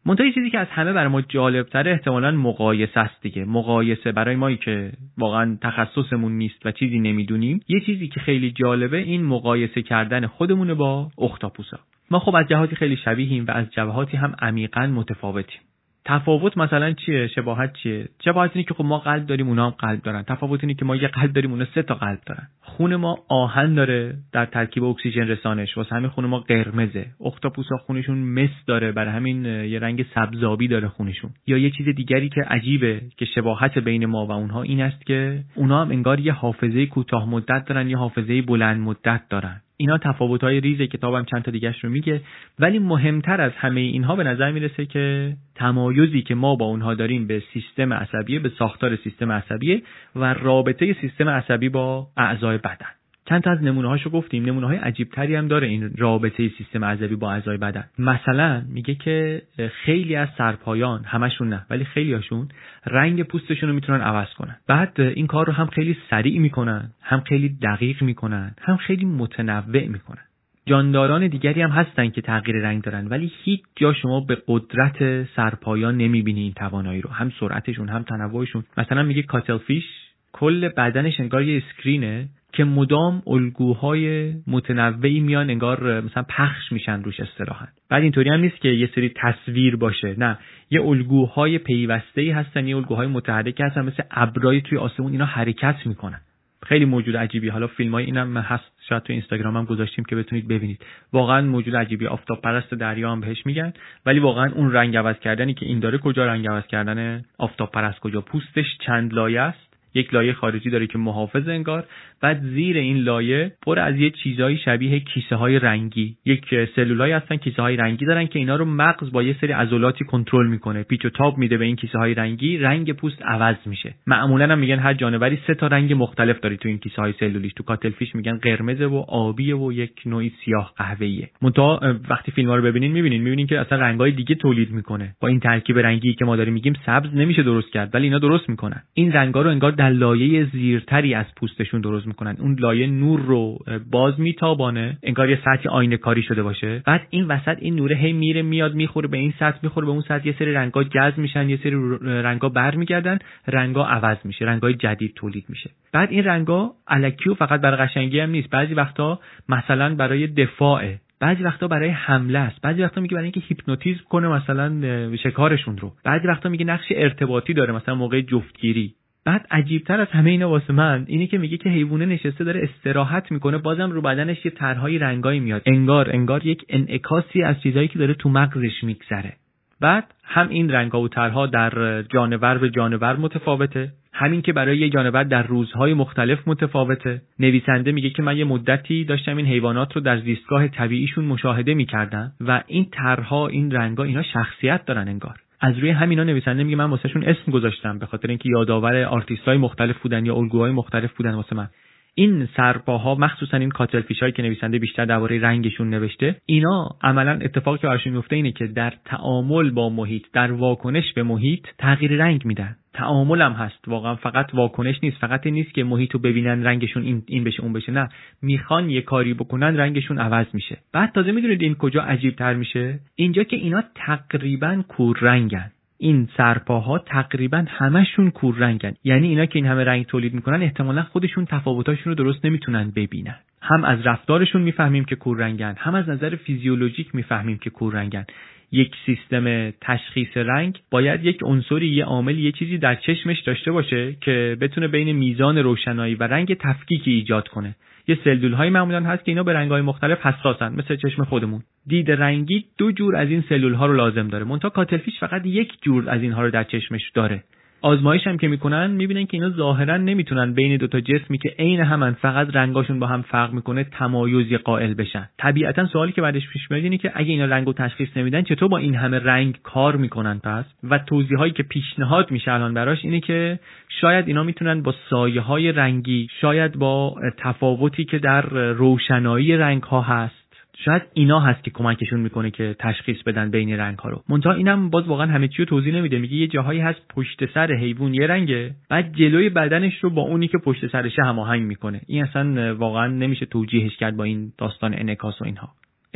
S1: منتها چیزی که از همه برای ما جالبتره احتمالا مقایسه است دیگه. مقایسه برای مایی که واقعا تخصصمون نیست و چیزی نمی‌دونیم. یه چیزی که خیلی جالبه این مقایسه کردن خودمونه با اختاپوسا. ما خب از جهاتی خیلی شبیهیم و از جهاتی هم عمیقا متفاوتیم. تفاوت مثلا چیه؟ شباهت چیه؟ شباهت اینه که خب ما قلب داریم اونا هم قلب دارن. تفاوت اینه که ما یه قلب داریم اونا سه تا قلب دارن. خون ما آهن داره در ترکیب اکسیژن رسانش. واسه همین خون ما قرمزه. اختاپوسا خونشون مس داره. برای همین یه رنگ سبزابی داره خونشون. یا یه چیز دیگری که عجیبه که شباهت بین ما و اونها این است که اونا هم انگار یه حافظه کوتاه مدت دارن یه حافظه بلند مدت دارن. اینا تفاوت های ریز کتابم چند تا دیگهش رو میگه. ولی مهمتر از همه اینها به نظر می‌رسه که تمایزی که ما با اونها داریم به سیستم عصبی به ساختار سیستم عصبی و رابطه سیستم عصبی با اعضای بدن. چند تا از نمونه هاشو گفتیم. نمونه های عجیب تری هم داره این رابطه سیستم عصبی با اعضای بدن. مثلا میگه که خیلی از سرپایان همشون نه ولی خیلی هاشون رنگ پوستشون رو می‌تونن عوض کنن. بعد این کار رو هم خیلی سریع می‌کنن هم خیلی دقیق می‌کنن هم خیلی متنوع می‌کنن. جانداران دیگری هم هستن که تغییر رنگ دارن ولی هیچ جا شما به قدرت سرپایان نمی‌بینی این توانایی رو. هم سرعتشون هم تنوعشون. مثلا میگه کاتلفیش کل بدنش انگار یه اسکرینه. که مدام الگوهای متنوعی میان انگار مثلا پخش میشن روش اصطلاحا. بعد اینطوری هم نیست که یه سری تصویر باشه. نه. یه الگوهای پیوسته ای هستن یه الگوهای متحرک هستن مثل ابرای توی آسمون اینا حرکت می‌کنن. خیلی موجود عجیبی. حالا فیلم های اینم هست. شاید تو اینستاگرام هم گذاشتیم که بتونید ببینید. واقعا موجود عجیبی. آفتاب پرست دریا هم بهش میگن. ولی واقعا اون رنگ عوض کردنی که این داره کجا رنگ عوض کردن آفتاب پرست کجا؟ پوستش چند لایه است؟ یک لایه خارجی داره که محافظ انگار بعد زیر این لایه پر از یه چیزایی شبیه کیسه های رنگی. یک سلولایی هستن کیسه های رنگی دارن که اینا رو مغز با یه سری عضلاتی کنترل می‌کنه. پیچ و تاب میده به این کیسه های رنگی رنگ پوست عوض میشه. معمولا هم میگن هر جانوری سه تا رنگ مختلف داره تو این کیسه های سلولیش تو کاتلفیش میگن قرمز و آبی و یک نوعی سیاه قهوه‌ایه. منتها وقتی فیلم ها رو ببینین می‌بینین. می‌بینین که اصلا رنگای دیگه تولید می‌کنه. با این ترکیب رنگی که ما داریم میگیم سبز نمیشه درست کرد ولی اینا درست می‌کنن. این رنگا رو انگار در لایه زیرتری از پوستشون درست می‌کنن. اون لایه نور رو باز میتابانه. انگار یه سطح آینه کاری شده باشه. بعد این وسط این نوره هی میره میاد می‌خوره به این سطح می‌خوره به اون سطح. یه سری رنگا جذب میشن یه سری رنگا برمیگردن. رنگا عوض میشه رنگای جدید تولید میشه. بعد این رنگا الکی فقط برای قشنگی هم نیست. بعضی وقتا مثلا برای دفاعه بعضی وقتا برای حمله است. بعضی وقتا میگه برای اینکه هیپنوتیزم کنه مثلا شکارشون رو. بعضی وقتا میگه نقش ارتباطی داره مثلا موقع جفتگیری. بعد عجیبتر از همه اینا واسه من اینه که میگه که حیوانه نشسته داره استراحت می‌کنه بازم رو بدنش یه طرحهای رنگایی میاد. انگار انگار یک انعکاسی از چیزایی که داره تو مغزش میگذره. بعد هم این رنگا و طرحها در جانور به جانور متفاوته. همین که برای یه جانور در روزهای مختلف متفاوته. نویسنده میگه که من یه مدتی داشتم این حیوانات رو در زیستگاه طبیعیشون مشاهده می‌کردم و این طرحها این رنگا اینا شخصیت دارن انگار. از روی همینا نویسنده میگه من واسهشون اسم گذاشتم به خاطر اینکه یادآور آرتیست های مختلف بودن یا الگوهای مختلف بودن واسه من. این سرپاها مخصوصا این cuttle هایی که نویسنده بیشتر درباره رنگشون نوشته اینا عملا اتفاقی که براشون میفته اینه که در تعامل با محیط در واکنش به محیط تغییر رنگ میدن. تعامل هم هست. واقعا فقط واکنش نیست. فقط این نیست که محیط رو ببینن رنگشون این, این بشه اون بشه. نه. می‌خوان یه کاری بکنن رنگشون عوض میشه. بعد تازه می‌دونید این کجا عجیب تر میشه؟ اینجا که اینا تقریبا کور رنگن این سرپاها تقریبا همشون کور رنگن یعنی اینا که این همه رنگ تولید می‌کنن احتمالا خودشون تفاوتاشون رو درست نمی‌تونن ببینن. هم از رفتارشون می‌فهمیم که کور رنگن هم از نظر فیزیولوژیک می‌فهمیم که کور رنگن یک سیستم تشخیص رنگ باید یک عنصری یه عامل یه چیزی در چشمش داشته باشه که بتونه بین میزان روشنایی و رنگ تفکیکی ایجاد کنه. یه سلول های معمولا هست که اینا به رنگ های مختلف حساسن مثل چشم خودمون. دید رنگی دو جور از این سلول ها رو لازم داره. منتها کاتلفیش فقط یک جور از اینها رو در چشمش داره. آزمایش هم که می‌کنن می‌بینن که اینا ظاهرا نمی‌تونن بین دوتا جسمی که عین همن فقط رنگاشون با هم فرق می‌کنه تمایزی قائل بشن. طبیعتا سوالی که بعدش پیش میاد اینه که اگه اینا رنگو تشخیص نمیدن چطور با این همه رنگ کار می‌کنن پس؟ و توضیح هایی که پیشنهاد میشه الان براش اینه که شاید اینا می‌تونن با سایه های رنگی شاید با تفاوتی که در روشنایی رنگ ها هست شاید اینا هست که کمکشون می‌کنه که تشخیص بدن بین رنگ ها رو. منتها اینم باز واقعا همه چی رو توضیح نمیده. میگه یه جاهایی هست پشت سر حیوان یه رنگه بعد جلوی بدنش رو با اونی که پشت سرشه هماهنگ می‌کنه. این اصلا واقعا نمیشه توجیهش کرد با این داستان انکاس و اینها.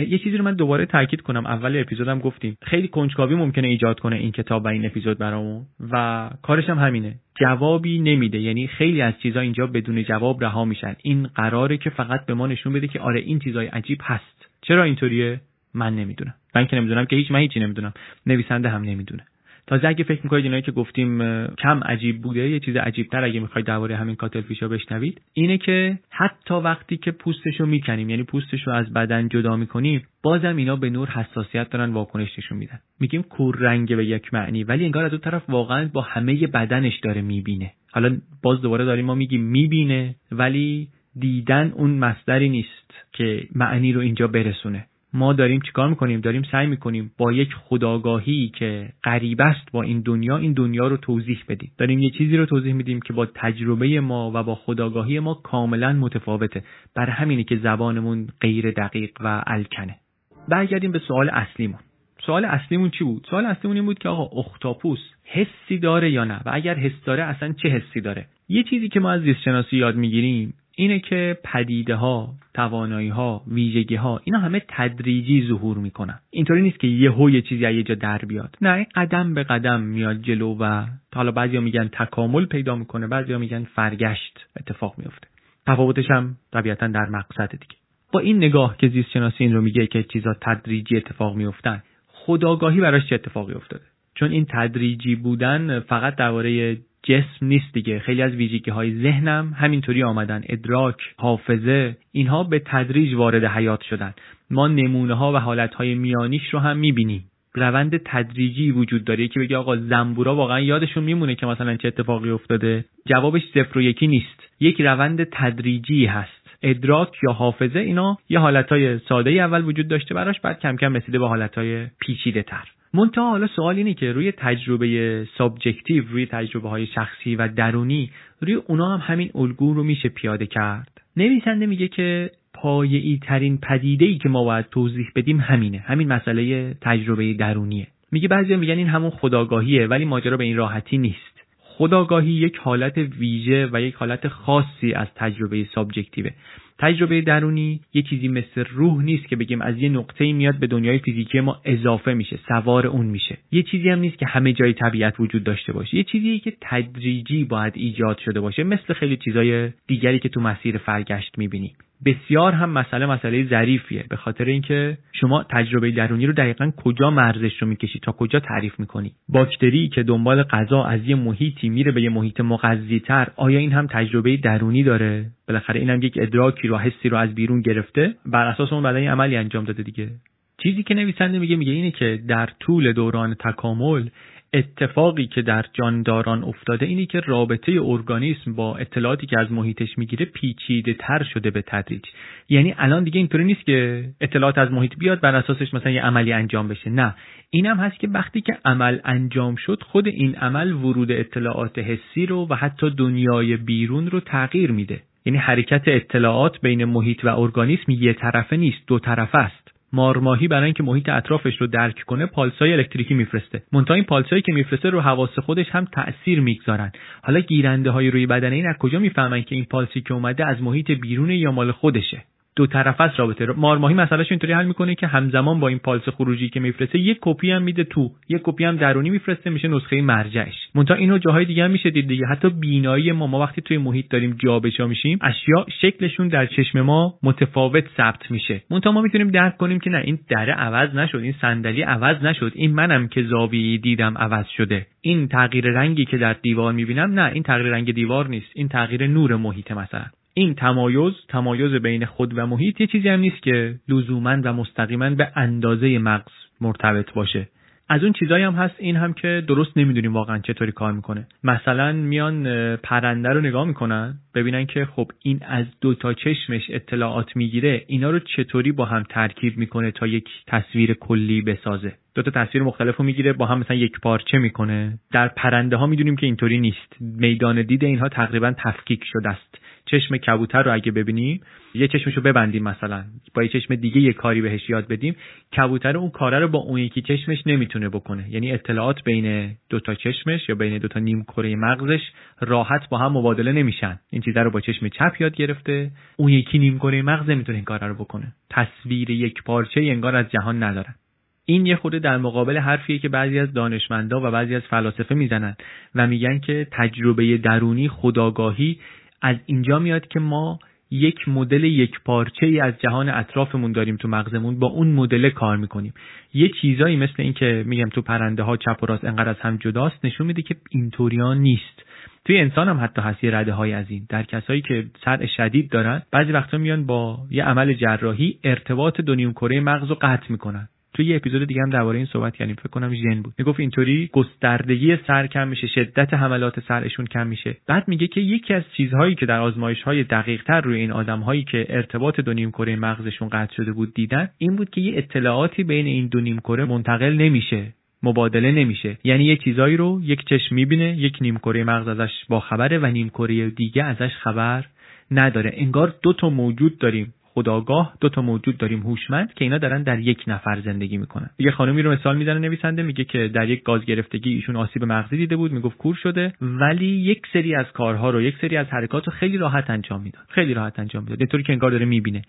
S1: یه چیزی رو من دوباره تاکید کنم. اول اپیزودم گفتیم خیلی کنجکاوی ممکنه ایجاد کنه این کتاب و این اپیزود برامون و کارش هم همینه. جوابی نمیده. یعنی خیلی از چیزا اینجا بدون جواب رها میشن. این قراره که فقط به ما نشون بده که آره این چیزای عجیب هست. چرا اینطوریه؟ من نمی‌دونم. من که نمی‌دونم که هیچ من هیچی نمی‌دونم. نویسنده هم نمی‌دونه. تازه اگه فکر می‌کنید اینایی که گفتیم کم عجیب بوده یه چیز عجیبتر اگه می‌خواید درباره همین کاتل فیشا بشنوید اینه که حتی وقتی که پوستشو می‌کنیم یعنی پوستشو از بدن جدا می‌کنیم بازم اینا به نور حساسیت دارن واکنش نشون میدن. میگیم کور رنگ به یک معنی ولی انگار از اون طرف واقعا با همه بدنش داره می‌بینه. حالا باز دوباره داریم ما میگیم می‌بینه ولی دیدن اون مصدری نیست که معنی رو اینجا برسونه. ما داریم چیکار می‌کنیم؟ داریم سعی می‌کنیم با یک خداگاهی که قریب است با این دنیا این دنیا رو توضیح بدیم. داریم یه چیزی رو توضیح میدیم که با تجربه ما و با خداگاهی ما کاملا متفاوته. بر همینه که زبانمون غیر دقیق و الکنه. برگردیم به سوال اصلیمون. سوال اصلیمون چی بود؟ سوال اصلیمون این بود که آقا اختاپوس حسی داره یا نه؟ و اگر حس داره اصلا چه حسی داره؟ یه چیزی که ما از زیست شناسی یاد می‌گیریم اینه که پدیده ها، توانایی ها، ویژگی ها اینا همه تدریجی ظهور می‌کنن. اینطوری نیست که یه چیزی از یه جا در بیاد. نه قدم به قدم میاد جلو و حالا بعضیا میگن تکامل پیدا می‌کنه، بعضیا میگن فرگشت اتفاق میفته. تفاوتش هم طبیعتا در مقصد دیگه. با این نگاه که زیست شناسی این رو میگه که چیزا تدریجی اتفاق میفتن، خداگاهی براش چه اتفاقی افتاده؟ چون این تدریجی بودن فقط درباره جسم نیست دیگه. خیلی از ویژگی های ذهنم همینطوری آمدن. ادراک حافظه اینها به تدریج وارد حیات شدن. ما نمونه ها و حالت های میانیش رو هم می‌بینیم. روند تدریجی وجود داره. که بگه آقا زنبورا واقعا یادشون میمونه که مثلا چه اتفاقی افتاده. جوابش صفر و یکی نیست. یک روند تدریجی هست. ادراک یا حافظه اینا یه حالتهای ساده اول وجود داشته براش بعد کم کم رسیده به حالتهای پیچیده تر منتها حالا سوال اینه که روی تجربه subjective روی تجربه های شخصی و درونی روی اونا هم همین الگو رو میشه پیاده کرد. نویسنده میگه که پایه‌ای ترین پدیده ای که ما باید توضیح بدیم همینه. همین مسئله تجربه درونیه. میگه بعضی میگن این همون خودآگاهیه ولی ماجرا به این راحتی نیست. خودآگاهی یک حالت ویژه و یک حالت خاصی از تجربه subjective ه. تجربه درونی یه چیزی مثل روح نیست که بگیم از یه نقطه میاد به دنیای فیزیکی ما اضافه میشه سوار اون میشه. یه چیزی هم نیست که همه جای طبیعت وجود داشته باشه. یه چیزی که تدریجی باید ایجاد شده باشه مثل خیلی چیزای دیگری که تو مسیر فرگشت می‌بینی بسیار هم مسئله مسئله ظریفیه. به خاطر اینکه شما تجربه درونی رو دقیقا کجا مرزش رو می‌کشی؟ تا کجا تعریف می‌کنی؟ باکتری که دنبال غذا از یه محیطی میره به یه محیط مغذی تر آیا این هم تجربه درونی داره؟ بالاخره این هم یک ادراکی رو حسی رو از بیرون گرفته بر اساس اون بعد عملی انجام داده دیگه. چیزی که نویسنده میگه میگه اینه که در طول دوران تکامل اتفاقی که در جانداران افتاده اینی که رابطه ارگانیسم با اطلاعاتی که از محیطش می‌گیره پیچیده تر شده به تدریج. یعنی الان دیگه اینطوری نیست که اطلاعات از محیط بیاد بر اساسش مثلا یه عملی انجام بشه. نه. اینم هست که وقتی که عمل انجام شد خود این عمل ورود اطلاعات حسی رو و حتی دنیای بیرون رو تغییر میده. یعنی حرکت اطلاعات بین محیط و ارگانیسم یه طرفه نیست دو طرفه است. مارماهی برای اینکه محیط اطرافش رو درک کنه پالسای الکتریکی میفرسته. منتها این پالسایی که میفرسته رو حواس خودش هم تاثیر می‌گذارن. حالا گیرنده های روی بدن این از کجا می‌فهمن که این پالسی که اومده از محیط بیرون یا مال خودشه؟ دو طرف است رابطه مارماهی مسئلهش اینطوری حل می‌کنه که همزمان با این پالس خروجی که میفرسته یک کپی هم میده تو. یک کپی هم درونی میفرسته میشه نسخه مرجعش. منتها اینو جاهای دیگه هم میشه دید دیگه. حتی بینایی ما ما وقتی توی محیط داریم جابجا میشیم اشیا شکلشون در چشم ما متفاوت ثبت میشه. منتها ما می‌تونیم درک کنیم که نه این دره عوض نشد این صندلی عوض نشد این منم که زاویه دیدم عوض شده. این تغییر رنگی که در دیوار می‌بینم نه این تغییر رنگ دیوار نیست. این تغییر نور محیط مثلا. این تمایز تمایز بین خود و محیط یه چیزی هم نیست که لزوما و مستقیما به اندازه مغز مرتبط باشه. از اون چیزایی هم هست این هم که درست نمی‌دونیم واقعا چطوری کار می‌کنه. مثلا میان پرنده رو نگاه می‌کنن ببینن که خب این از دو تا چشمش اطلاعات می‌گیره اینا رو چطوری با هم ترکیب می‌کنه تا یک تصویر کلی بسازه؟ دو تا تصویر مختلف رو می‌گیره با هم مثلا یک پارچه می‌کنه؟ در پرنده ها می‌دونیم که اینطوری نیست. میدان دید اینها تقریبا تفکیک شده است. چشم کبوتر رو اگه ببینیم یه چشمش رو ببندیم مثلا با یه چشم دیگه یه کاری بهش یاد بدیم کبوتر اون کاره رو با اون یکی چشمش نمی‌تونه بکنه. یعنی اطلاعات بین دو تا چشمش یا بین دو تا نیم کره مغزش راحت با هم مبادله نمیشن. این چیزا رو با چشم چپ یاد گرفته اون یکی نیم کره مغز نمی‌تونه این کار رو بکنه. تصویر یک پارچه انگار از جهان ندارن. این یه خورده در مقابل حرفیه که بعضی از دانشمندا و بعضی از فلاسفه می‌زنن و میگن که تجربه درونی خداگاهی از اینجا میاد که ما یک مدل یک پارچه ای از جهان اطرافمون داریم تو مغزمون با اون مدل کار می‌کنیم. یه چیزایی مثل این که میگم تو پرنده ها چپ و راست انقدر از هم جداست نشون میده که اینطوریان نیست. توی انسان هم حتی هست یه رده های از این در کسایی که سر شدید دارن بعضی وقتا میان با یه عمل جراحی ارتباط دو نیم کره مغز رو قطع می‌کنن. توی یه اپیزود دیگه هم درباره این صحبت کردیم. فکر کنم ژن بود. می‌گفت اینطوری گستردگی سر کم میشه شدت حملات سرشون کم میشه. بعد میگه که یکی از چیزهایی که در آزمایش های دقیق تر روی این آدم هایی که ارتباط دو نیم کره مغزشون قطع شده بود دیدن این بود که یه اطلاعاتی بین این دو نیم کره منتقل نمیشه مبادله نمیشه. یعنی یه چیزایی رو یک چشم می‌بینه یک نیم کره مغز ازش با خبره و نیم کره دیگه ازش خبر نداره. انگار دو تا موجود داریم. خداگاه دو تا موجود داریم هوشمند که اینا دارن در یک نفر زندگی می‌کنن. یه خانمی رو مثال می‌زنه نویسنده میگه که در یک گاز گرفتگی ایشون آسیب مغزی دیده بود می‌گفت کور شده ولی یک سری از کارها رو یک سری از حرکات رو خیلی راحت انجام می‌داد. خیلی راحت انجام می‌داد. اینطوری که انگار داره می‌بینه.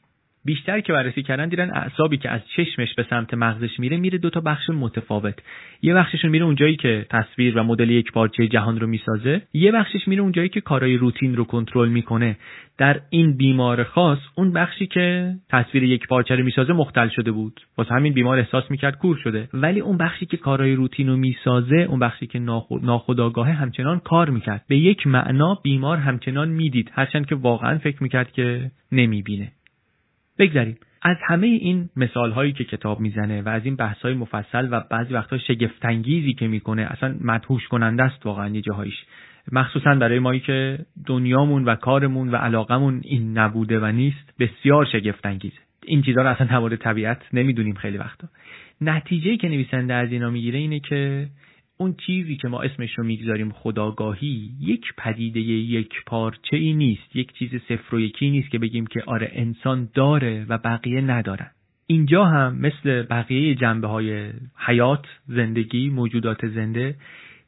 S1: بیشتر که بررسی کردن دیدن اعصابی که از چشمش به سمت مغزش میره میره دو تا بخش متفاوت. یه بخششون میره اونجایی که تصویر و مدل یک پارچه جهان رو می‌سازه. یه بخشش میره اونجایی که کارهای روتین رو کنترل می‌کنه. در این بیمار خاص اون بخشی که تصویر یک پارچه رو می‌سازه مختل شده بود. واسه همین بیمار احساس می‌کرد کور شده. ولی اون بخشی که کارهای روتین رو می‌سازه اون بخشی که ناخودآگاه همچنان کار می‌کرد. به یک معنا بیمار همچنان می‌دید. هرچند که واقعا فکر می‌کرد که نمی‌بینه. بگذاریم. از همه این مثال هایی که کتاب می‌زنه و از این بحث های مفصل و بعضی وقتها شگفتانگیزی که می‌کنه اصلا مدهوش کننده است واقعا یه جاهایش. مخصوصا برای مایی که دنیامون و کارمون و علاقمون این نبوده و نیست بسیار شگفتانگیزه این چیزها رو اصلا نوارد طبیعت نمی‌دونیم خیلی وقتا. نتیجه که نویسنده از اینا می‌گیره اینه که اون چیزی که ما اسمش رو می‌گذاریم خداگاهی یک پدیده یک پارچه ای نیست یک چیز صفر و یکی نیست که بگیم که آره انسان داره و بقیه ندارن. اینجا هم مثل بقیه جنبه های حیات زندگی موجودات زنده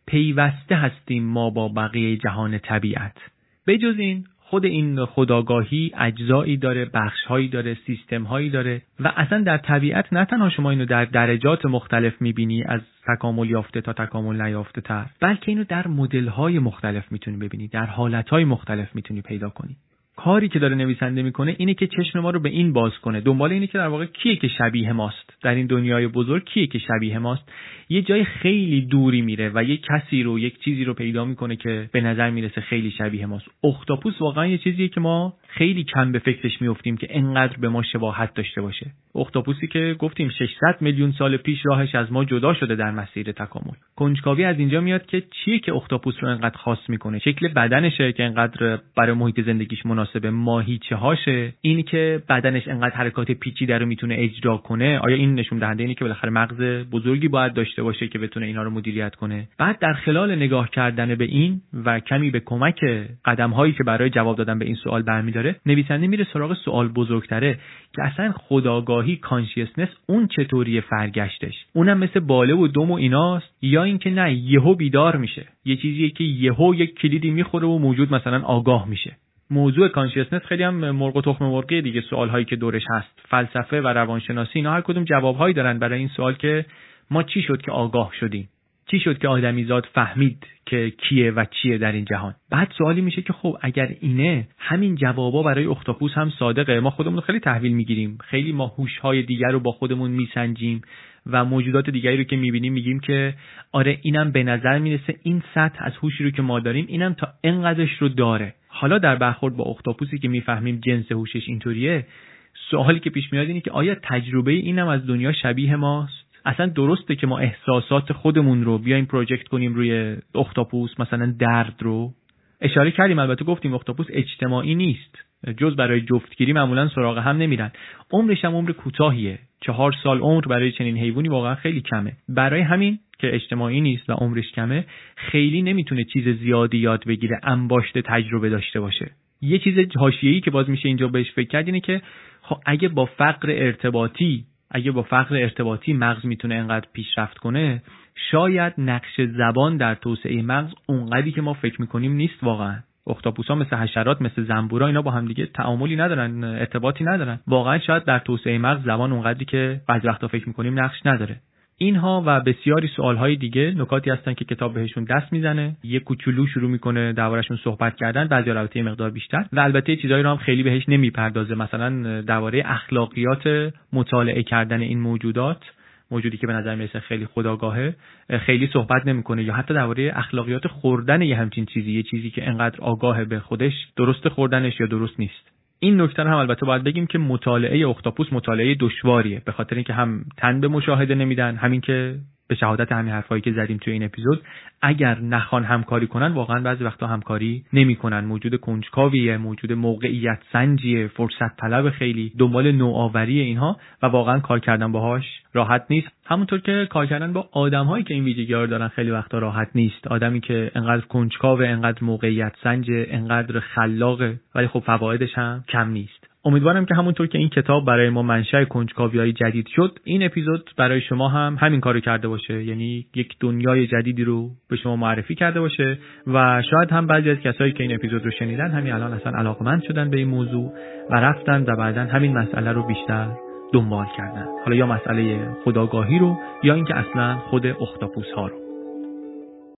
S1: پیوسته هستیم ما با بقیه جهان طبیعت. بجز این خود این خداگاهی اجزایی داره بخشهایی داره سیستمهایی داره و اصلا در طبیعت نه تنها شما اینو در درجات مختلف می‌بینی از تکامل یافته تا تکامل نیافته تر بلکه اینو در مدل‌های مختلف می‌تونی ببینی در حالتهای مختلف می‌تونی پیدا کنی. کاری که داره نویسنده می‌کنه اینه که چشم ما رو به این باز کنه. دنبال اینه که در واقع کیه که شبیه ماست. در این دنیای بزرگ کیه که شبیه ماست؟ یه جای خیلی دوری میره و یه کسی رو یک چیزی رو پیدا می‌کنه که به نظر می‌رسه خیلی شبیه ماست. اختاپوس واقعا یه چیزیه که ما خیلی کم به فکرش میفتیم که انقدر به ما شباهت داشته باشه. اختاپوسی که گفتیم 600 میلیون سال پیش راهش از ما جدا شده در مسیر تکامل. کنجکاوی از اینجا میاد که چیه که اختاپوس رو انقدر خاص می‌کنه؟ شکل بدنشه که انقدر برای محیط زندگیش مناسبه ماهیچه هاشه. این که بدنش انقدر حرکات پیچیده رو می‌تونه اجرا کنه آیا این نشون دهنده اینه که بالاخره مغز بزرگی باید داشته باشه که بتونه اینا رو مدیریت کنه؟ بعد در خلال نگاه کردن به این و کمی به کمک قدم هایی که برای جواب دادن به این سوال برمیداره نویسنده میره سراغ سوال بزرگتره که اصلا خودآگاهی consciousness اون چطوری فرگشتش؟ اونم مثل باله و دم و ایناست یا اینکه نه یهو بیدار میشه. یه چیزیه که یهو یک کلیدی می‌خوره و موجود مثلا آگاه میشه. موضوع consciousness خیلی هم مرغ و تخم مرغی دیگه سوال هایی که دورش هست. فلسفه و روانشناسی اینا هر کدوم جوابهایی دارن برای این سوال که ما چی شد که آگاه شدیم. چی شد که آدمیزاد فهمید که کیه و چیه در این جهان؟ بعد سوالی میشه که خب اگر اینه همین جوابا برای اختاپوس هم صادقه. ما خودمون رو خیلی تحویل می‌گیریم. خیلی ما هوش‌های دیگر رو با خودمون میسنجیم و موجودات دیگری رو که می‌بینیم میگیم که آره اینم به نظر می‌رسه این سطح از هوشی رو که ما داریم اینم تا انقدرش رو داره. حالا در برخورد با اختاپوسی که می‌فهمیم جنس هوشش اینطوریه سوالی که پیش میاد اینه که آیا تجربه اینم از دنیا شبیه ماست اصلا درسته که ما احساسات خودمون رو بیایم پروژکت کنیم روی اختاپوس مثلا درد رو. اشاره کردیم البته گفتیم اختاپوس اجتماعی نیست. جز برای جفتگیری معمولا سراغ هم نمیرن. عمرش هم عمر کوتاهیه. چهار سال عمر برای چنین حیوانی واقعا خیلی کمه. برای همین که اجتماعی نیست و عمرش کمه خیلی نمی‌تونه چیز زیادی یاد بگیره انباشته تجربه داشته باشه. یه چیز حاشیه‌ای که باز میشه اینجا بهش فکر کرد اینه که خب اگه با فقر ارتباطی اگه با فقر ارتباطی مغز می‌تونه انقدر پیشرفت کنه شاید نقش زبان در توسعه مغز اونقدری که ما فکر می‌کنیم نیست واقعا. اختاپوسا مثل حشرات مثل زنبورا اینا با هم دیگه تعاملی ندارن ارتباطی ندارن. واقعا شاید در توسعه مغز زبان اونقدری که بعضی وقتا فکر می‌کنیم نقش نداره. اینها و بسیاری سوالهای دیگه نکاتی هستن که کتاب بهشون دست می‌زنه. یه کوچولو شروع می‌کنه دربارهشون صحبت کردن بعضی البته مقدار بیشتر. و البته چیزایی رو هم خیلی بهش نمی‌پردازه. مثلا درباره اخلاقیات مطالعه کردن این موجودات موجودی که به نظر می‌رسه خیلی خداگاهه خیلی صحبت نمی‌کنه. یا حتی درباره اخلاقیات خوردن یه همچین چیزی یه چیزی که انقدر آگاه به خودش درست خوردنش یا درست نیست. این نکته هم البته باید بگیم که مطالعه اختاپوس مطالعه دشواریه به خاطر اینکه هم تن به مشاهده نمیدن همین که به شهادت همین حرفایی که زدیم توی این اپیزود اگر نخوان همکاری کنن واقعا بعضی وقتا همکاری نمی‌کنن. موجود کنجکاویه موجود موقعیت سنجیه فرصت طلب خیلی دنبال نوآوری اینها و واقعا کار کردن باهاش راحت نیست. همونطور که کار کردن با آدمهایی که این ویژگی رو دارن خیلی وقتا راحت نیست. آدمی که انقدر کنجکاوه انقدر موقعیت سنجه انقدر خلاقه ولی خب فوایدش هم کم نیست. امیدوارم که همونطور که این کتاب برای ما منشأ کنجکاوی جدید شد این اپیزود برای شما هم همین کارو کرده باشه. یعنی یک دنیای جدیدی رو به شما معرفی کرده باشه و شاید هم بعضی از کسایی که این اپیزود رو شنیدن همین الان اصلا علاقمند شدن به این موضوع و رفتن و بعدا همین مسئله رو بیشتر دنبال کردن. حالا یا مسئله خداگاهی رو یا اینکه اصلا خود اختاپوس ها رو.